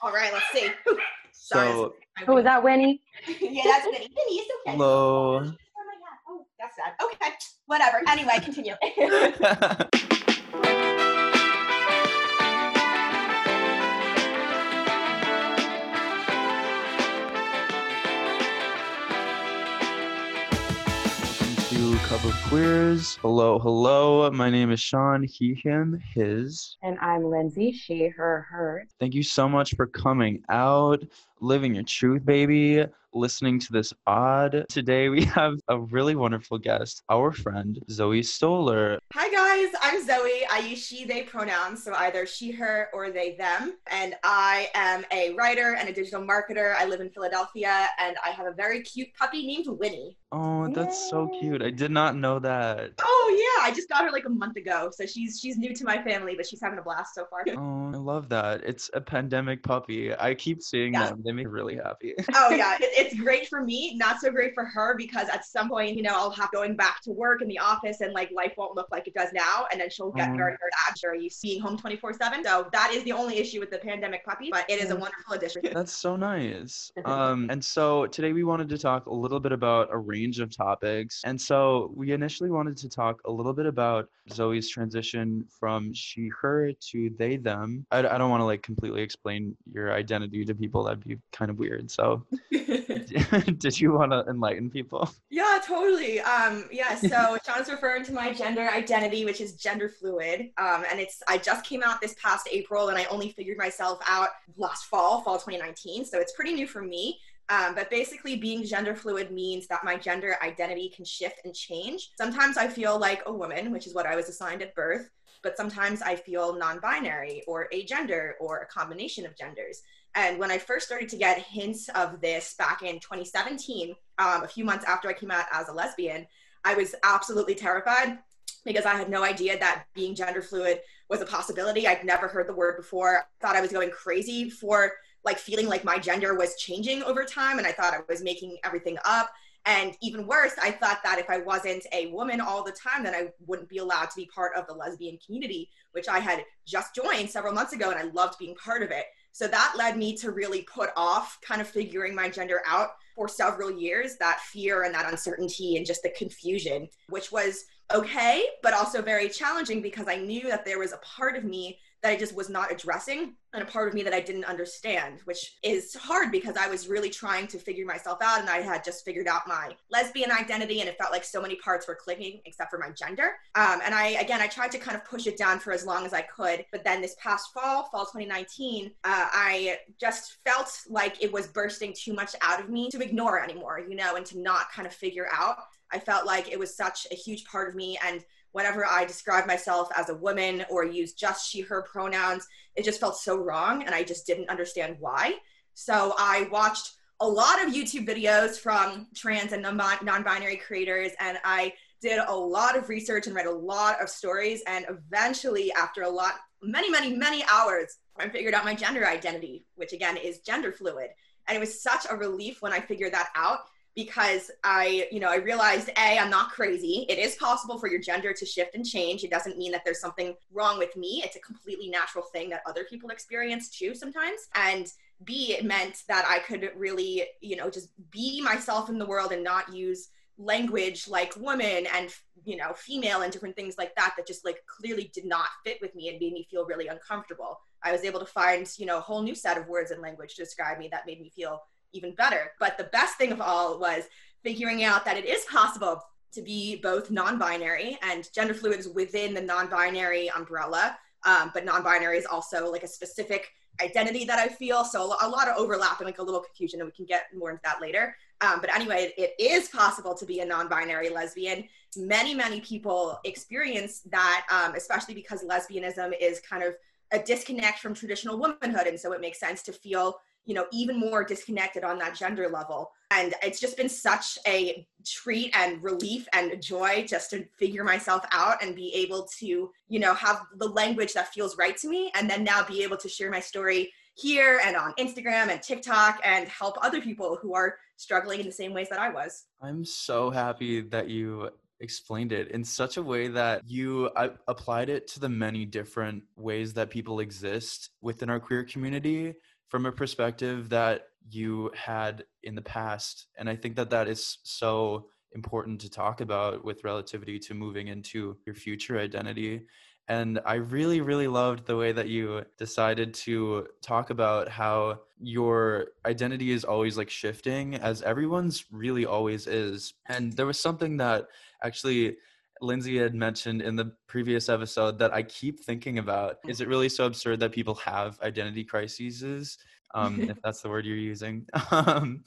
All right, let's see. So, Oh, is that Winnie? yeah, that's Winnie. Winnie, it's okay. hello. Oh my god. Oh, that's sad. Okay, whatever. Anyway, continue. of Queers. Hello, hello. My name is Sean. He, him, his. And I'm Lindsay. She, her, her. Thank you so much for coming out, living your truth, baby, listening to this odd. Today we have a really wonderful guest, our friend Zoe Stoller. Hi guys, I'm Zoe. I use she, they pronouns, so either she, her, or they, them. And I am a writer and a digital marketer. I live in Philadelphia and I have a very cute puppy named Winnie. Oh, that's so cute. I did not know that. I just got her like a month ago. So she's she's new to my family, but she's having a blast so far. Oh, I love that. It's a pandemic puppy. I keep seeing Yeah. them. They make me really happy. oh yeah, it, it's great for me, not so great for her because at some point, you know, I'll have going back to work in the office and like life won't look like it does now, and then she'll get Mhm. very hurt. After you being home twenty four seven, so that is the only issue with the pandemic puppy, but it is a Mm. wonderful addition. That's so nice. Um, and so today we wanted to talk a little bit about a range of topics. And so we initially wanted to talk a little bit about Zoe's transition from she, her to they, them. I, I don't want to like completely explain your identity to people. That'd be kind of weird. So did you want to enlighten people? Yeah, totally. Um, yeah, so Sean's referring to my gender identity, which is gender fluid. Um, and it's I just came out this past April and I only figured myself out last fall, fall 2019. So it's pretty new for me. Um, but basically, being gender fluid means that my gender identity can shift and change. Sometimes I feel like a woman, which is what I was assigned at birth, but sometimes I feel non binary or agender or a combination of genders. And when I first started to get hints of this back in 2017, um, a few months after I came out as a lesbian, I was absolutely terrified because I had no idea that being gender fluid was a possibility. I'd never heard the word before. I thought I was going crazy for like feeling like my gender was changing over time and I thought I was making everything up. And even worse, I thought that if I wasn't a woman all the time, then I wouldn't be allowed to be part of the lesbian community, which I had just joined several months ago and I loved being part of it. So that led me to really put off kind of figuring my gender out for several years that fear and that uncertainty and just the confusion, which was okay, but also very challenging because I knew that there was a part of me that I just was not addressing and a part of me that I didn't understand, which is hard because I was really trying to figure myself out and I had just figured out my lesbian identity and it felt like so many parts were clicking except for my gender. Um, and I, again, I tried to kind of push it down for as long as I could. But then this past fall, fall 2019, uh, I just felt like it was bursting too much out of me to ignore anymore, you know, and to not kind of figure out. I felt like it was such a huge part of me and whenever I described myself as a woman or used just she, her pronouns, it just felt so wrong and I just didn't understand why. So I watched a lot of YouTube videos from trans and non binary creators and I did a lot of research and read a lot of stories. And eventually, after a lot, many, many, many hours, I figured out my gender identity, which again is gender fluid. And it was such a relief when I figured that out because I, you know, I realized A, I'm not crazy. It is possible for your gender to shift and change. It doesn't mean that there's something wrong with me. It's a completely natural thing that other people experience too sometimes. And B, it meant that I could really, you know, just be myself in the world and not use language like woman and you know female and different things like that that just like clearly did not fit with me and made me feel really uncomfortable i was able to find you know a whole new set of words and language to describe me that made me feel even better but the best thing of all was figuring out that it is possible to be both non-binary and gender fluid is within the non-binary umbrella um, but non-binary is also like a specific identity that I feel. So a lot of overlap and like a little confusion, and we can get more into that later. Um, but anyway, it is possible to be a non-binary lesbian. Many, many people experience that, um, especially because lesbianism is kind of a disconnect from traditional womanhood, and so it makes sense to feel, you know, even more disconnected on that gender level. And it's just been such a treat and relief and joy just to figure myself out and be able to, you know, have the language that feels right to me, and then now be able to share my story here and on Instagram and TikTok and help other people who are struggling in the same ways that I was. I'm so happy that you explained it in such a way that you applied it to the many different ways that people exist within our queer community from a perspective that you had in the past. And I think that that is so important to talk about with relativity to moving into your future identity. And I really, really loved the way that you decided to talk about how your identity is always like shifting, as everyone's really always is. And there was something that actually Lindsay had mentioned in the previous episode that I keep thinking about. Is it really so absurd that people have identity crises? um, if that's the word you're using. Um,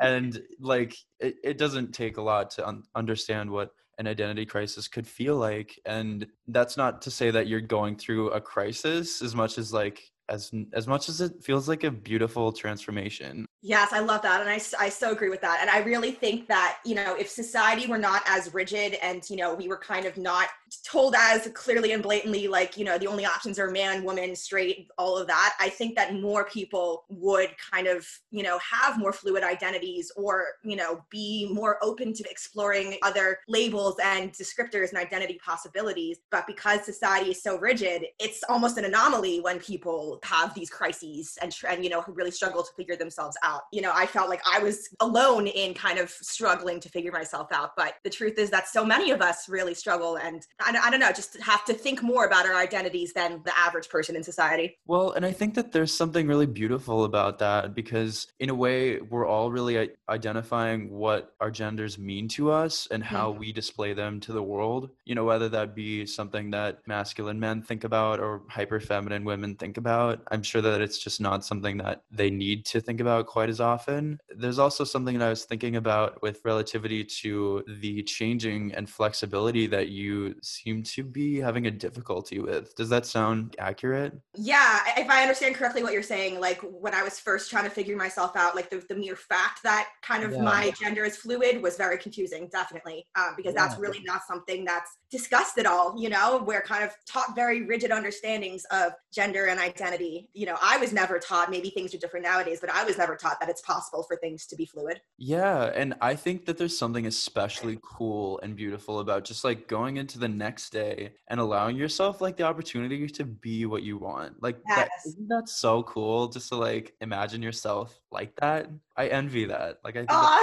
and like, it, it doesn't take a lot to un- understand what an identity crisis could feel like. And that's not to say that you're going through a crisis as much as like, as as much as it feels like a beautiful transformation Yes, I love that. And I, I so agree with that. And I really think that, you know, if society were not as rigid and, you know, we were kind of not told as clearly and blatantly, like, you know, the only options are man, woman, straight, all of that, I think that more people would kind of, you know, have more fluid identities or, you know, be more open to exploring other labels and descriptors and identity possibilities. But because society is so rigid, it's almost an anomaly when people have these crises and, and you know, who really struggle to figure themselves out out. You know, I felt like I was alone in kind of struggling to figure myself out. But the truth is that so many of us really struggle. And I, I don't know, just have to think more about our identities than the average person in society. Well, and I think that there's something really beautiful about that because, in a way, we're all really identifying what our genders mean to us and how mm-hmm. we display them to the world. You know, whether that be something that masculine men think about or hyper feminine women think about. I'm sure that it's just not something that they need to think about quite as often. There's also something that I was thinking about with relativity to the changing and flexibility that you seem to be having a difficulty with. Does that sound accurate? Yeah, if I understand correctly what you're saying, like when I was first trying to figure myself out, like the, the mere fact that kind of yeah. my gender is fluid was very confusing, definitely, um, because yeah. that's really not something that's discussed at all, you know, we're kind of taught very rigid understandings of gender and identity. You know, I was never taught, maybe things are different nowadays, but I was never taught that it's possible for things to be fluid. Yeah. And I think that there's something especially cool and beautiful about just like going into the next day and allowing yourself like the opportunity to be what you want. Like, yes. that, isn't that so cool just to like imagine yourself like that? I envy that. Like, I think uh,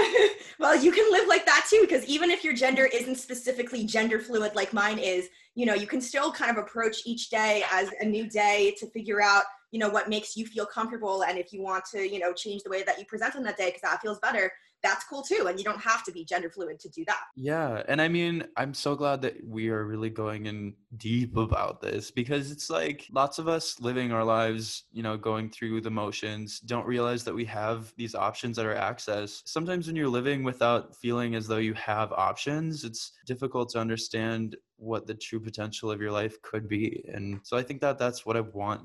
well, you can live like that too, because even if your gender isn't specifically gender fluid like mine is, you know, you can still kind of approach each day as a new day to figure out, you know, what makes you feel comfortable. And if you want to, you know, change the way that you present on that day because that feels better, that's cool too and you don't have to be gender fluid to do that yeah and i mean i'm so glad that we are really going in deep about this because it's like lots of us living our lives you know going through the motions don't realize that we have these options at our access sometimes when you're living without feeling as though you have options it's difficult to understand what the true potential of your life could be and so i think that that's what i want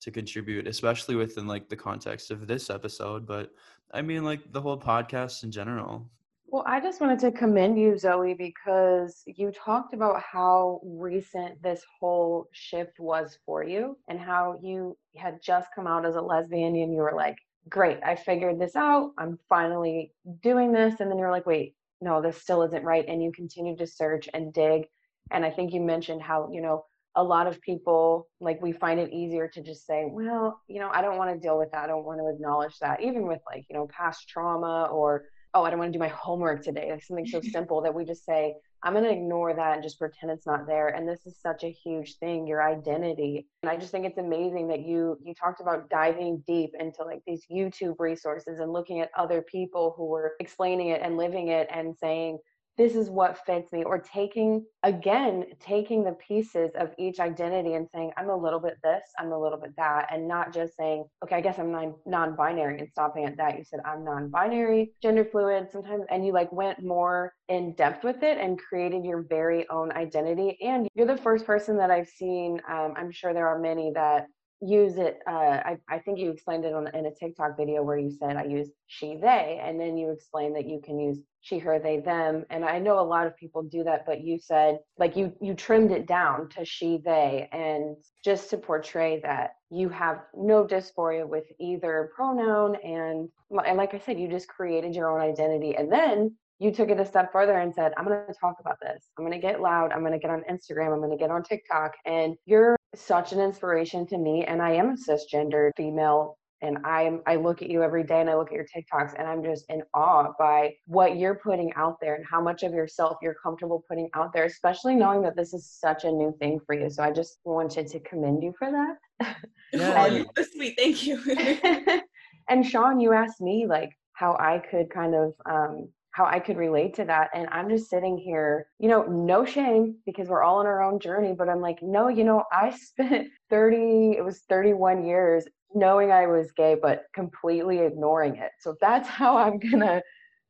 to contribute especially within like the context of this episode but I mean, like the whole podcast in general. Well, I just wanted to commend you, Zoe, because you talked about how recent this whole shift was for you and how you had just come out as a lesbian and you were like, great, I figured this out. I'm finally doing this. And then you're like, wait, no, this still isn't right. And you continue to search and dig. And I think you mentioned how, you know, a lot of people like we find it easier to just say well you know i don't want to deal with that i don't want to acknowledge that even with like you know past trauma or oh i don't want to do my homework today like something so simple that we just say i'm going to ignore that and just pretend it's not there and this is such a huge thing your identity. And i just think it's amazing that you you talked about diving deep into like these youtube resources and looking at other people who were explaining it and living it and saying this is what fits me or taking again taking the pieces of each identity and saying i'm a little bit this i'm a little bit that and not just saying okay i guess i'm non-binary and stopping at that. You said i'm non-binary gender fluid sometimes and you like went more in depth with it and created your very own identity and you're the first person that i've seen um, i'm sure there are many that use it uh, I, I think you explained it on in a tiktok video where you said i use she they and then you explained that you can use she her they them and i know a lot of people do that but you said like you you trimmed it down to she they and just to portray that you have no dysphoria with either pronoun and and like i said you just created your own identity and then you took it a step further and said, I'm going to talk about this. I'm going to get loud. I'm going to get on Instagram. I'm going to get on TikTok. And you're such an inspiration to me. And I am a cisgender female and I'm I look at you every day and I look at your TikToks and I'm just in awe by what you're putting out there and how much of yourself you're comfortable putting out there, especially knowing that this is such a new thing for you. So I just wanted to commend you for that. Yeah. and, sweet, thank you. and Sean, you asked me like how I could kind of um, how I could relate to that. And I'm just sitting here, you know, no shame because we're all on our own journey, but I'm like, no, you know, I spent 30, it was 31 years knowing I was gay, but completely ignoring it. So that's how I'm gonna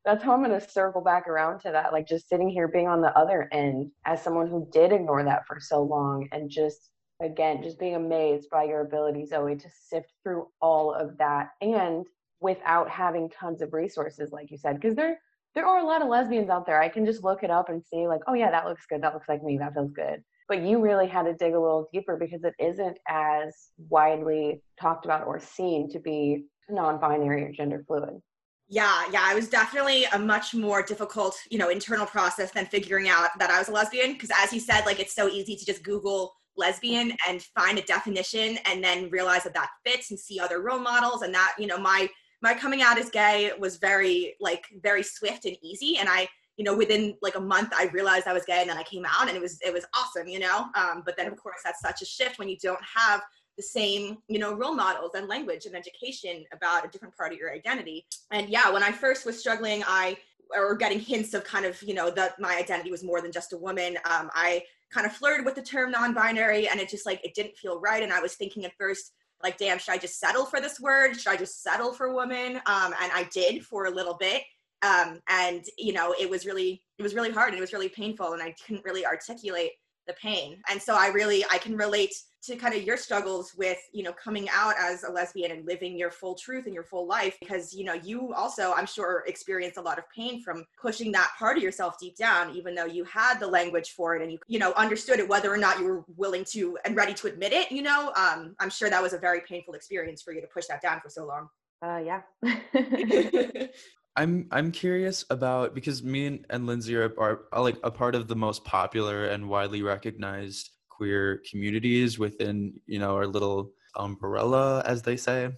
that's how I'm gonna circle back around to that. Like just sitting here being on the other end as someone who did ignore that for so long and just again just being amazed by your ability, Zoe, to sift through all of that and without having tons of resources, like you said, because there there are a lot of lesbians out there. I can just look it up and see, like, oh yeah, that looks good. That looks like me. That feels good but you really had to dig a little deeper because it isn't as widely talked about or seen to be non-binary or gender fluid yeah yeah it was definitely a much more difficult you know internal process than figuring out that i was a lesbian because as you said like it's so easy to just google lesbian and find a definition and then realize that that fits and see other role models and that you know my my coming out as gay was very like very swift and easy. And i you know within like a month i realized i was gay and then i came out and it was it was awesome you know? Um, but then of course that's such a shift when you don't have the same you know role models and language and education about a different part of your identity. And yeah when i first was struggling i or getting hints of kind of you know that my identity was more than just a woman um, i kind of flirted with the term non-binary and it just like it didn't feel right. And i was thinking at first like damn should i just settle for this word? Should i just settle for woman? Um, and i did for a little bit. Um, and you know it was really it was really hard and it was really painful and i couldn't really articulate the pain. And so i really i can relate to kind of your struggles with you know coming out as a lesbian and living your full truth and your full life because you know you also i'm sure experienced a lot of pain from pushing that part of yourself deep down even though you had the language for it and you you know understood it whether or not you were willing to and ready to admit it you know? Um, i'm sure that was a very painful experience for you to push that down for so long. Uh, yeah I'm I'm curious about because me and, and Lindsay are, are, are like a part of the most popular and widely recognized queer communities within you know our little umbrella as they say.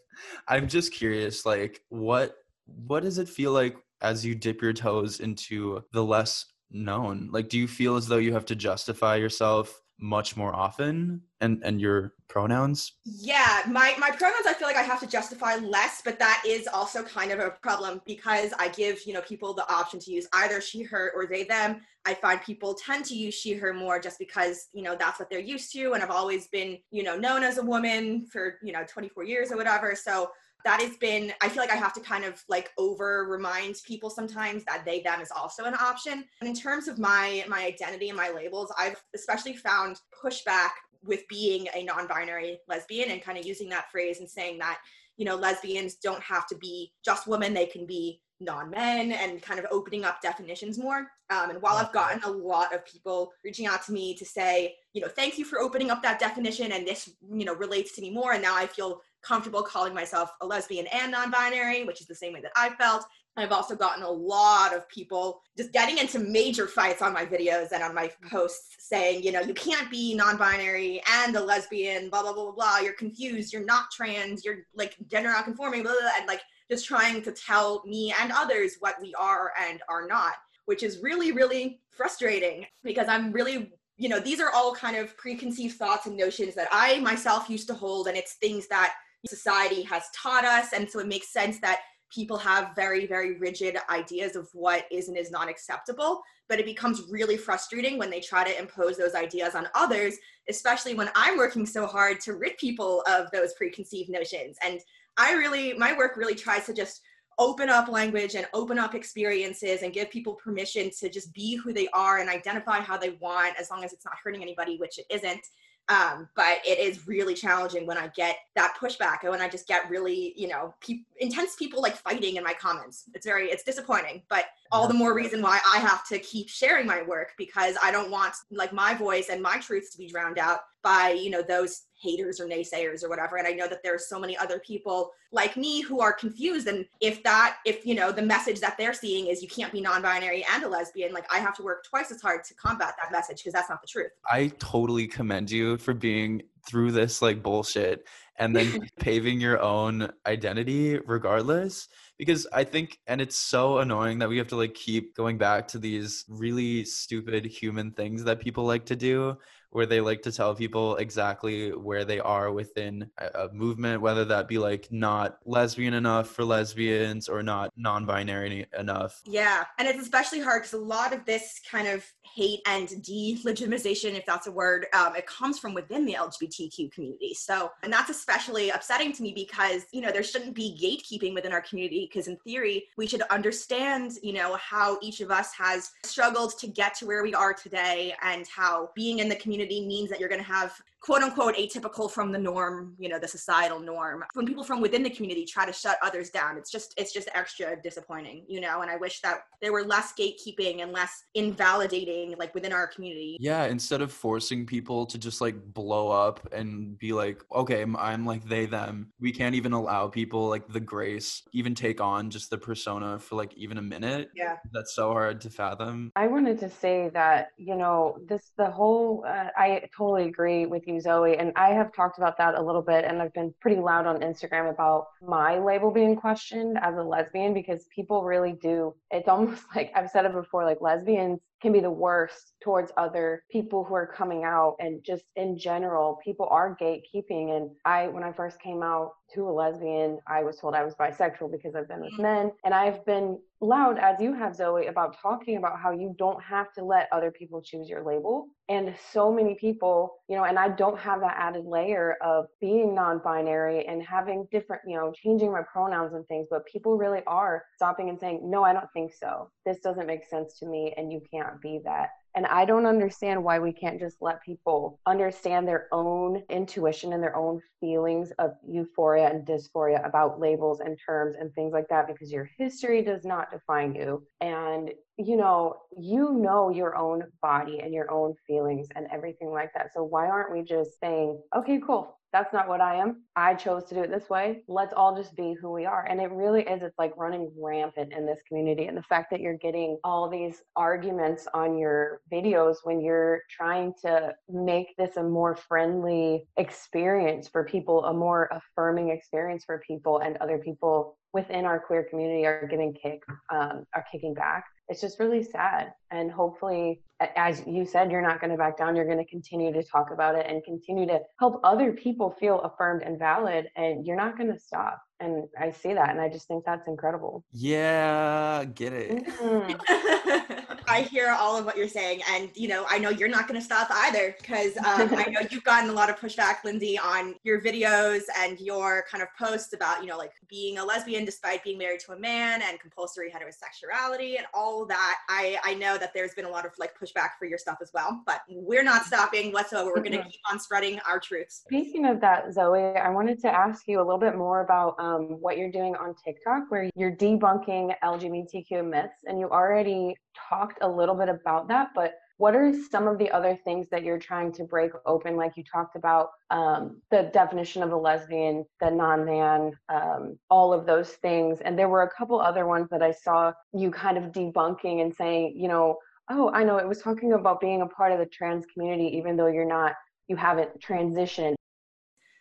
I'm just curious like what what does it feel like as you dip your toes into the less known? Like do you feel as though you have to justify yourself much more often and and your pronouns? Yeah my my pronouns i feel like i have to justify less but that is also kind of a problem because i give you know people the option to use either she her or they them. I find people tend to use she her more just because you know that's what they're used to and i've always been you know known as a woman for you know 24 years or whatever. So that has been i feel like i have to kind of like over remind people sometimes that they them is also an option. And in terms of my my identity and my labels i've especially found pushback with being a non-binary lesbian and kind of using that phrase and saying that you know lesbians don't have to be just women they can be non-men and kind of opening up definitions more. Um, and while i've gotten a lot of people reaching out to me to say you know thank you for opening up that definition and this you know relates to me more and now i feel comfortable calling myself a lesbian and non-binary, which is the same way that I felt. I've also gotten a lot of people just getting into major fights on my videos and on my posts saying, you know, you can't be non binary and a lesbian, blah, blah, blah, blah, blah. You're confused. You're not trans. You're like gender nonconforming, blah, blah, blah, and like just trying to tell me and others what we are and are not, which is really, really frustrating because I'm really you know these are all kind of preconceived thoughts and notions that i myself used to hold and it's things that society has taught us. And so it makes sense that people have very, very rigid ideas of what is and is not acceptable. But it becomes really frustrating when they try to impose those ideas on others, especially when I'm working so hard to rid people of those preconceived notions. And I really, my work really tries to just open up language and open up experiences and give people permission to just be who they are and identify how they want as long as it's not hurting anybody, which it isn't. Um, but it is really challenging when I get that pushback and when I just get really, you know, pe- intense people like fighting in my comments. It's very, it's disappointing, but all the more reason why I have to keep sharing my work because I don't want like my voice and my truths to be drowned out by, you know, those haters or naysayers or whatever. And I know that there are so many other people like me who are confused. And if that, if you know, the message that they're seeing is you can't be non-binary and a lesbian, like I have to work twice as hard to combat that message because that's not the truth. I totally commend you for being through this like bullshit and then paving your own identity regardless because i think and it's so annoying that we have to like keep going back to these really stupid human things that people like to do where they like to tell people exactly where they are within a, movement, whether that be like not lesbian enough for lesbians or not non binary enough. Yeah. And it's especially hard because a lot of this kind of hate and delegitimization, if that's a word, um, it comes from within the LGBTQ community. So, and that's especially upsetting to me because, you know, there shouldn't be gatekeeping within our community because in theory, we should understand, you know, how each of us has struggled to get to where we are today and how being in the community community means that you're going to have quote unquote atypical from the norm you know the societal norm. When people from within the community try to shut others down it's just it's just extra disappointing you know and i wish that there were less gatekeeping and less invalidating like within our community. Yeah instead of forcing people to just like blow up and be like okay i'm, I'm like they them. We can't even allow people like the grace even take on just the persona for like even a minute. Yeah. That's so hard to fathom. I wanted to say that you know this the whole uh, i totally agree with you you, Zoe. And I have talked about that a little bit, and I've been pretty loud on Instagram about my label being questioned as a lesbian because people really do. It's almost like I've said it before like lesbians can be the worst towards other people who are coming out and just in general people are gatekeeping. And i when i first came out to a lesbian i was told i was bisexual because i've been with mm-hmm. men. And i've been loud as you have zoe about talking about how you don't have to let other people choose your label. And so many people you know and i don't have that added layer of being non-binary and having different you know changing my pronouns and things but people really are stopping and saying no i don't think so. This doesn't make sense to me and you can't not be that. And I don't understand why we can't just let people understand their own intuition and their own feelings of euphoria and dysphoria about labels and terms and things like that because your history does not define you. And you know, you know your own body and your own feelings and everything like that. So why aren't we just saying, okay, cool, that's not what I am. I chose to do it this way. Let's all just be who we are. And it really is, it's like running rampant in this community. And the fact that you're getting all these arguments on your videos when you're trying to make this a more friendly experience for people, a more affirming experience for people, and other people within our queer community are getting kicked, um, are kicking back it's just really sad. And hopefully, as you said, you're not going to back down. You're going to continue to talk about it and continue to help other people feel affirmed and valid. And you're not going to stop. And I see that. And I just think that's incredible. Yeah, get it. Mm-hmm. I hear all of what you're saying, and you know, I know you're not going to stop either because um, I know you've gotten a lot of pushback, Lindsay, on your videos and your kind of posts about you know like being a lesbian despite being married to a man and compulsory heterosexuality and all that. I I know that there's been a lot of like pushback for your stuff as well, but we're not stopping whatsoever. We're going to keep on spreading our truths. Speaking of that, Zoe, I wanted to ask you a little bit more about um, what you're doing on TikTok, where you're debunking LGBTQ myths, and you already talked a little bit about that, but what are some of the other things that you're trying to break open? Like you talked about um, the definition of a lesbian, the non man, um, all of those things. And there were a couple other ones that I saw you kind of debunking and saying, you know, oh, I know it was talking about being a part of the trans community, even though you're not, you haven't transitioned.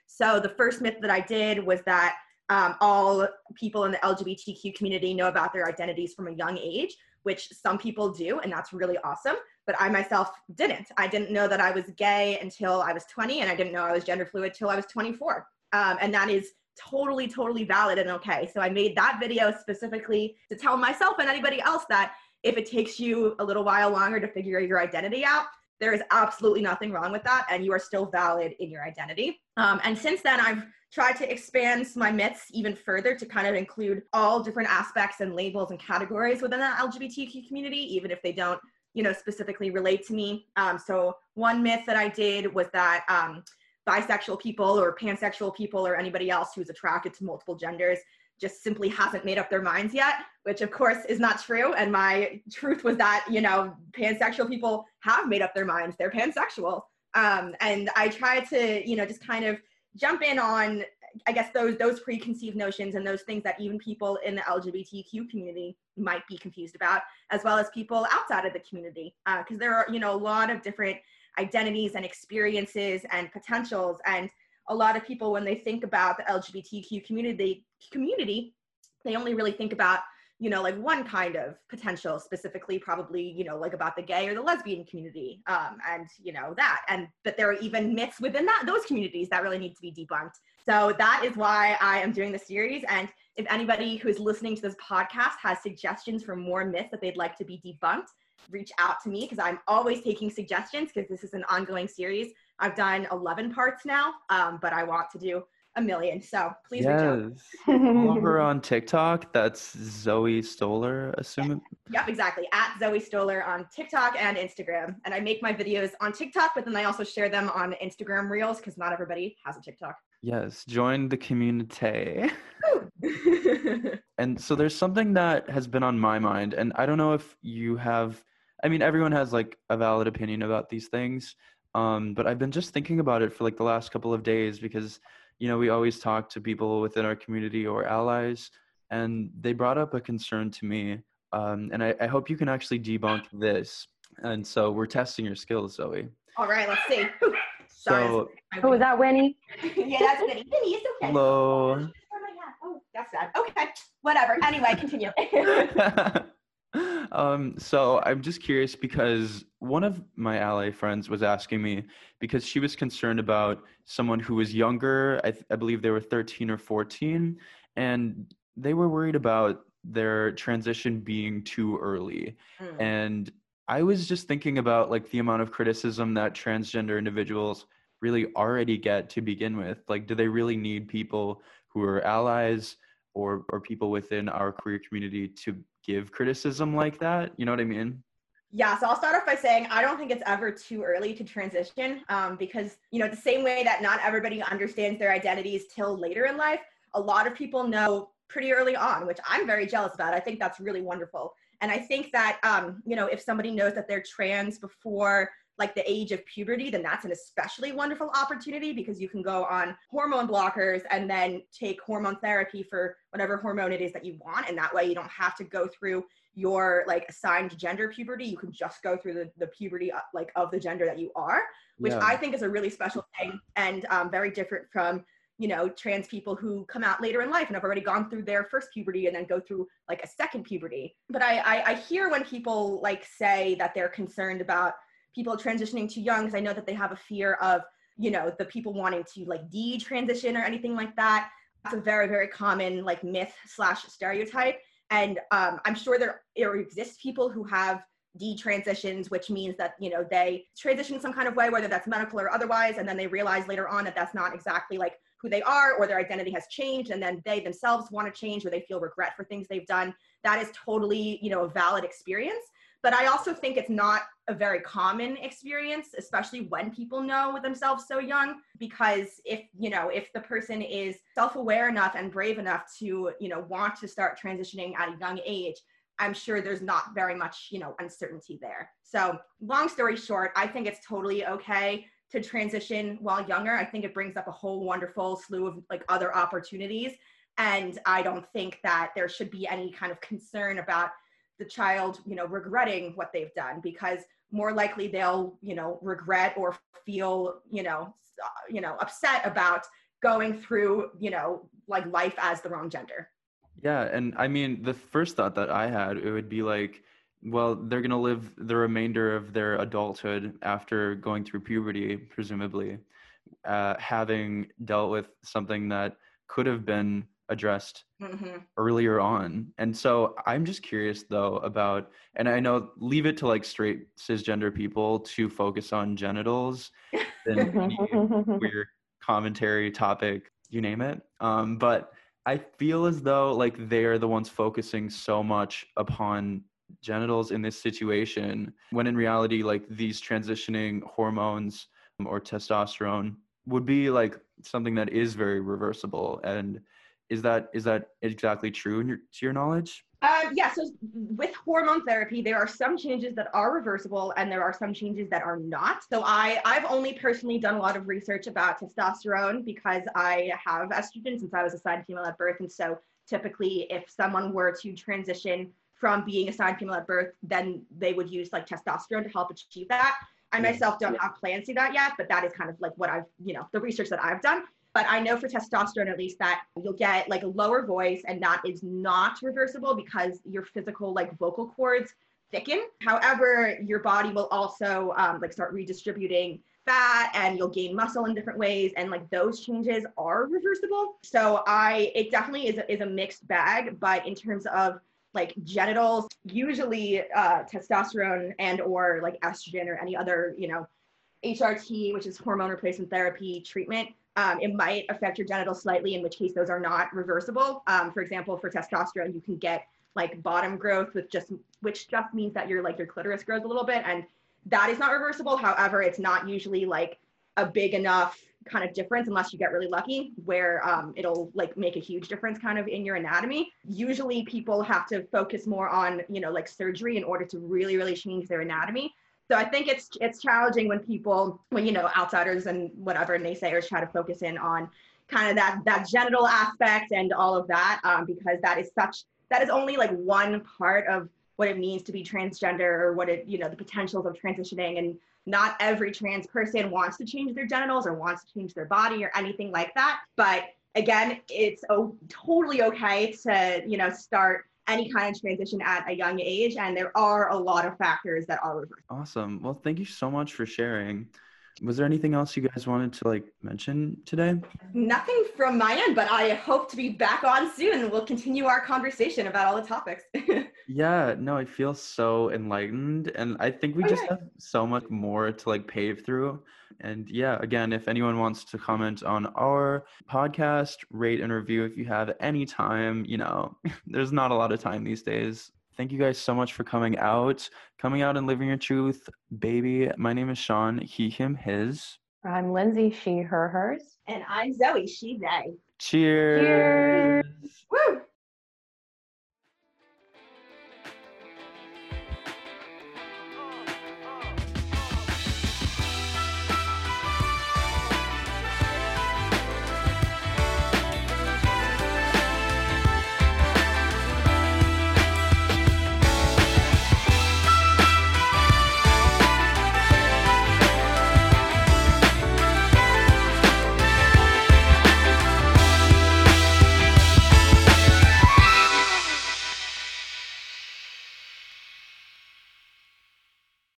So the first myth that I did was that um, all people in the LGBTQ community know about their identities from a young age which some people do, and that's really awesome. But I myself didn't. I didn't know that I was gay until I was 20, and I didn't know I was gender fluid till I was 24. Um, and that is totally, totally valid and okay. So I made that video specifically to tell myself and anybody else that if it takes you a little while longer to figure your identity out, there is absolutely nothing wrong with that, and you are still valid in your identity. Um, and since then, I've try to expand my myths even further to kind of include all different aspects and labels and categories within the LGBTQ community, even if they don't, you know, specifically relate to me. Um, so one myth that I did was that um, bisexual people or pansexual people or anybody else who's attracted to multiple genders just simply hasn't made up their minds yet, which of course is not true. And my truth was that, you know, pansexual people have made up their minds. They're pansexual. Um, and I try to, you know, just kind of jump in on, I guess, those those preconceived notions and those things that even people in the LGBTQ community might be confused about, as well as people outside of the community, because uh, there are, you know, a lot of different identities and experiences and potentials. And a lot of people when they think about the lgbtq community community they only really think about you know like one kind of potential specifically probably you know like about the gay or the lesbian community um, and you know that. And but there are even myths within that those communities that really need to be debunked. So that is why i am doing the series. And if anybody who is listening to this podcast has suggestions for more myths that they'd like to be debunked reach out to me because i'm always taking suggestions because this is an ongoing series. I've done 11 parts now um, but i want to do a million. So please yes. reach out. Follow her on TikTok. That's Zoe Stoller, assuming. Yep, exactly. At Zoe Stoller on TikTok and Instagram. And I make my videos on TikTok, but then I also share them on Instagram Reels because not everybody has a TikTok. Yes, join the community. and so there's something that has been on my mind, and I don't know if you have. I mean, everyone has like a valid opinion about these things, um, but I've been just thinking about it for like the last couple of days because you know, we always talk to people within our community or allies, and they brought up a concern to me. Um, and I, I hope you can actually debunk this. And so we're testing your skills, Zoe. All right, let's see. So, oh, was that Winnie? yeah, that's Winnie. Winnie, it's okay. Hello. Oh, that's sad. Okay, whatever. Anyway, continue. um, so I'm just curious because one of my ally friends was asking me because she was concerned about someone who was younger. I, th- I believe they were 13 or 14, and they were worried about their transition being too early. Mm. And I was just thinking about like the amount of criticism that transgender individuals really already get to begin with. Like, do they really need people who are allies or or people within our queer community to give criticism like that. You know what I mean? Yeah, so I'll start off by saying I don't think it's ever too early to transition um, because, you know, the same way that not everybody understands their identities till later in life, a lot of people know pretty early on, which I'm very jealous about. I think that's really wonderful. And I think that, um, you know, if somebody knows that they're trans before like the age of puberty, then that's an especially wonderful opportunity because you can go on hormone blockers and then take hormone therapy for whatever hormone it is that you want. And that way you don't have to go through your like assigned gender puberty. You can just go through the, the puberty uh, like of the gender that you are, which yeah. I think is a really special thing and um, very different from you know trans people who come out later in life and have already gone through their first puberty and then go through like a second puberty but I, I, I hear when people like say that they're concerned about people transitioning too young because I know that they have a fear of, you know, the people wanting to like de-transition or anything like that. That's a very, very common like myth slash stereotype. And um, I'm sure there, there exists people who have de-transitions, which means that you know they transition some kind of way, whether that's medical or otherwise, and then they realize later on that that's not exactly like who they are, or their identity has changed, and then they themselves want to change, or they feel regret for things they've done. That is totally you know a valid experience. But I also think it's not a very common experience, especially when people know themselves so young, because if, you know, if the person is self-aware enough and brave enough to, you know, want to start transitioning at a young age, I'm sure there's not very much, you know, uncertainty there. So, long story short, I think it's totally okay to transition while younger. I think it brings up a whole wonderful slew of like other opportunities. And I don't think that there should be any kind of concern about the child, you know, regretting what they've done because more likely they'll, you know, regret or feel, you know, you know, upset about going through, you know, like life as the wrong gender. Yeah, and I mean, the first thought that I had it would be like, well, they're gonna live the remainder of their adulthood after going through puberty, presumably, uh, having dealt with something that could have been addressed mm-hmm. earlier on. And so I'm just curious though about, and I know leave it to like straight cisgender people to focus on genitals and weird commentary topic, you name it. Um, but I feel as though like they're the ones focusing so much upon genitals in this situation when in reality like these transitioning hormones or testosterone would be like something that is very reversible and is that is that exactly true in your, to your knowledge? Um, yeah, so with hormone therapy, there are some changes that are reversible and there are some changes that are not. So I, I've only personally done a lot of research about testosterone because I have estrogen since I was assigned female at birth. And so typically if someone were to transition from being assigned female at birth, then they would use like testosterone to help achieve that. I myself don't have plans to that yet, but that is kind of like what I've, you know, the research that I've done. But I know for testosterone, at least, that you'll get like a lower voice, and that is not reversible because your physical, like vocal cords, thicken. However, your body will also um, like start redistributing fat and you'll gain muscle in different ways and like those changes are reversible so i it definitely is a, is a mixed bag but in terms of like genitals usually uh, testosterone and or like estrogen or any other you know hrt which is hormone replacement therapy treatment um, it might affect your genitals slightly, in which case those are not reversible. Um, for example, for testosterone, you can get like bottom growth with just, which just means that your like your clitoris grows a little bit, and that is not reversible. However, it's not usually like a big enough kind of difference unless you get really lucky where um, it'll like make a huge difference kind of in your anatomy usually people have to focus more on you know like surgery in order to really really change their anatomy so I think it's it's challenging when people, when you know, outsiders and whatever naysayers try to focus in on kind of that that genital aspect and all of that, um, because that is such that is only like one part of what it means to be transgender or what it you know the potentials of transitioning. And not every trans person wants to change their genitals or wants to change their body or anything like that. But again it's oh, totally okay to you know start any kind of transition at a young age. And there are a lot of factors that are reversed. Awesome. Well, thank you so much for sharing. Was there anything else you guys wanted to like mention today? Nothing from my end, but I hope to be back on soon. We'll continue our conversation about all the topics. yeah, no, I feel so enlightened and I think we oh, just have so much more to like pave through. And yeah, again, if anyone wants to comment on our podcast, rate and review if you have any time, you know, there's not a lot of time these days. Thank you guys so much for coming out, coming out and living your truth, baby. My name is Sean, he, him, his. I'm Lindsay, she, her, hers. And I'm Zoe, she, they. Cheers. Cheers. Woo!